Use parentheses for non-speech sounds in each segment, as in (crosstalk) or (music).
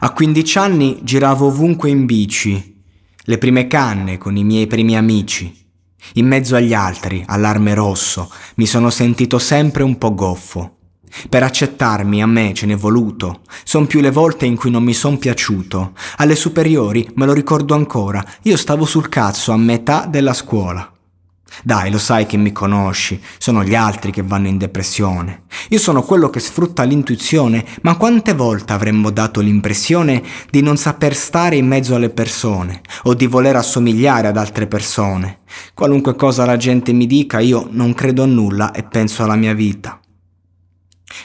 A 15 anni giravo ovunque in bici, le prime canne con i miei primi amici. In mezzo agli altri, allarme rosso, mi sono sentito sempre un po' goffo. Per accettarmi a me ce n'è voluto. Son più le volte in cui non mi son piaciuto. Alle superiori, me lo ricordo ancora, io stavo sul cazzo a metà della scuola. Dai, lo sai che mi conosci, sono gli altri che vanno in depressione. Io sono quello che sfrutta l'intuizione, ma quante volte avremmo dato l'impressione di non saper stare in mezzo alle persone o di voler assomigliare ad altre persone? Qualunque cosa la gente mi dica, io non credo a nulla e penso alla mia vita.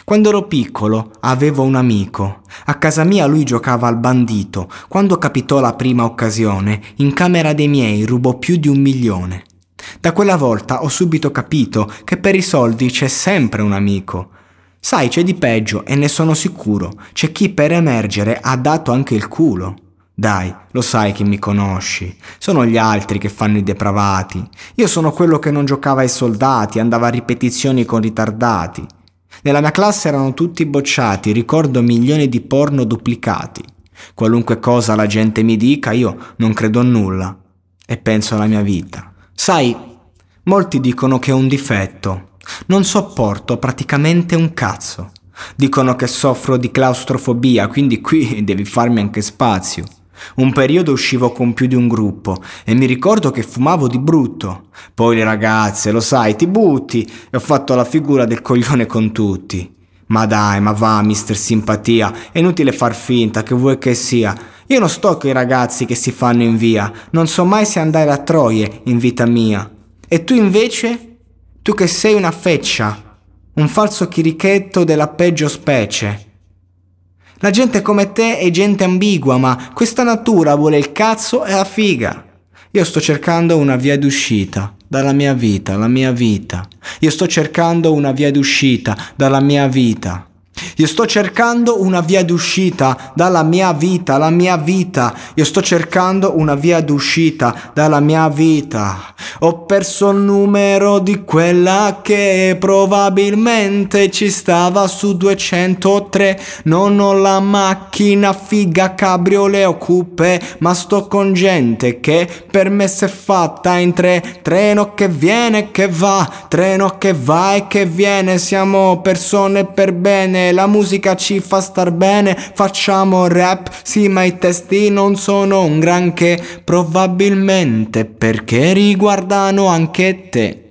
Quando ero piccolo avevo un amico. A casa mia lui giocava al bandito. Quando capitò la prima occasione, in camera dei miei rubò più di un milione. Da quella volta ho subito capito che per i soldi c'è sempre un amico. Sai, c'è di peggio e ne sono sicuro. C'è chi per emergere ha dato anche il culo. Dai, lo sai che mi conosci. Sono gli altri che fanno i depravati. Io sono quello che non giocava ai soldati, andava a ripetizioni con ritardati. Nella mia classe erano tutti bocciati, ricordo milioni di porno duplicati. Qualunque cosa la gente mi dica, io non credo a nulla e penso alla mia vita. Sai, molti dicono che ho un difetto. Non sopporto praticamente un cazzo. Dicono che soffro di claustrofobia, quindi qui (laughs) devi farmi anche spazio. Un periodo uscivo con più di un gruppo e mi ricordo che fumavo di brutto. Poi le ragazze, lo sai, ti butti e ho fatto la figura del coglione con tutti. Ma dai, ma va, mister simpatia, è inutile far finta che vuoi che sia. Io non sto con i ragazzi che si fanno in via, non so mai se andare a Troie in vita mia. E tu invece? Tu che sei una feccia, un falso chirichetto della peggio specie. La gente come te è gente ambigua, ma questa natura vuole il cazzo e la figa. Io sto cercando una via d'uscita dalla mia vita, la mia vita. Io sto cercando una via d'uscita dalla mia vita. Io sto cercando una via d'uscita dalla mia vita, la mia vita. Io sto cercando una via d'uscita dalla mia vita. Ho perso il numero di quella che probabilmente ci stava su 203. Non ho la macchina figa cabrioleo coupe, ma sto con gente che per me si è fatta in tre. Treno che viene e che va, treno che va e che viene. Siamo persone per bene musica ci fa star bene, facciamo rap, sì ma i testi non sono un granché, probabilmente perché riguardano anche te.